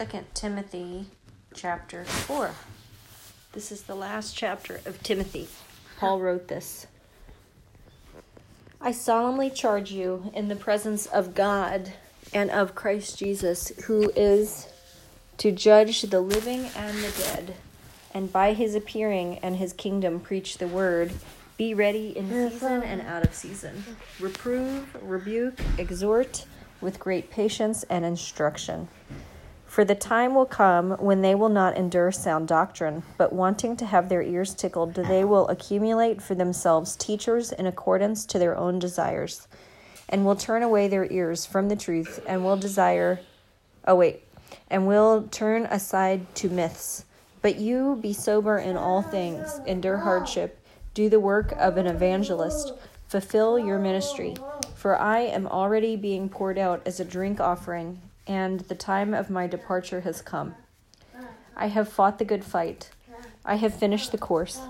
Second Timothy chapter 4. This is the last chapter of Timothy. Paul wrote this. I solemnly charge you in the presence of God and of Christ Jesus, who is to judge the living and the dead, and by his appearing and his kingdom preach the word. Be ready in season and out of season. Reprove, rebuke, exhort with great patience and instruction. For the time will come when they will not endure sound doctrine, but wanting to have their ears tickled, they will accumulate for themselves teachers in accordance to their own desires, and will turn away their ears from the truth, and will desire, oh, wait, and will turn aside to myths. But you be sober in all things, endure hardship, do the work of an evangelist, fulfill your ministry. For I am already being poured out as a drink offering and the time of my departure has come. I have fought the good fight. I have finished the course.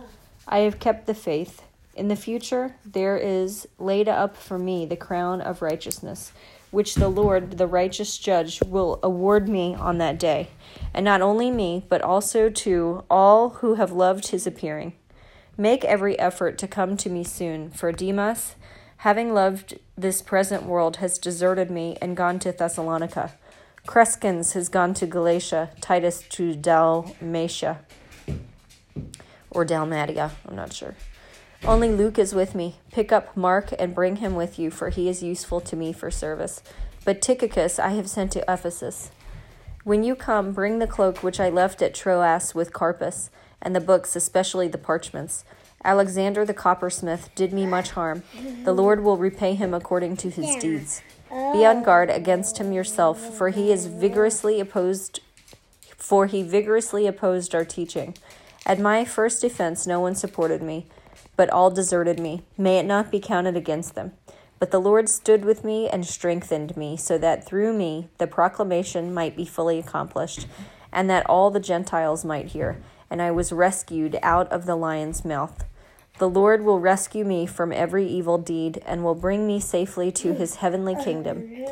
I have kept the faith. In the future, there is laid up for me the crown of righteousness, which the Lord, the righteous judge, will award me on that day. And not only me, but also to all who have loved his appearing. Make every effort to come to me soon, for Demas, having loved this present world, has deserted me and gone to Thessalonica. Crescens has gone to Galatia, Titus to Dalmatia, or Dalmatia, I'm not sure. Only Luke is with me. Pick up Mark and bring him with you, for he is useful to me for service. But Tychicus I have sent to Ephesus. When you come, bring the cloak which I left at Troas with Carpus, and the books, especially the parchments. Alexander the coppersmith did me much harm. The Lord will repay him according to his deeds. Be on guard against him yourself, for he is vigorously opposed for he vigorously opposed our teaching. At my first defense no one supported me, but all deserted me. May it not be counted against them. But the Lord stood with me and strengthened me, so that through me the proclamation might be fully accomplished, and that all the Gentiles might hear. And I was rescued out of the lion's mouth. The Lord will rescue me from every evil deed and will bring me safely to his heavenly kingdom.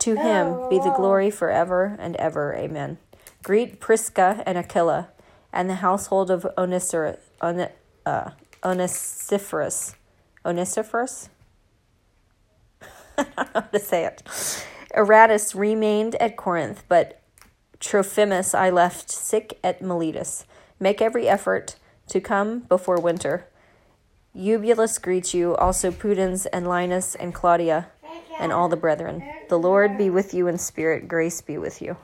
To him be the glory forever and ever. Amen. Greet Prisca and Aquila and the household of. On, uh, Onesiphorus. Onesiphorus? I don't know how to say it. Eratus remained at Corinth, but Trophimus I left sick at Miletus. Make every effort to come before winter. Eubulus greets you, also Pudens and Linus and Claudia and all the brethren. The Lord be with you in spirit, grace be with you.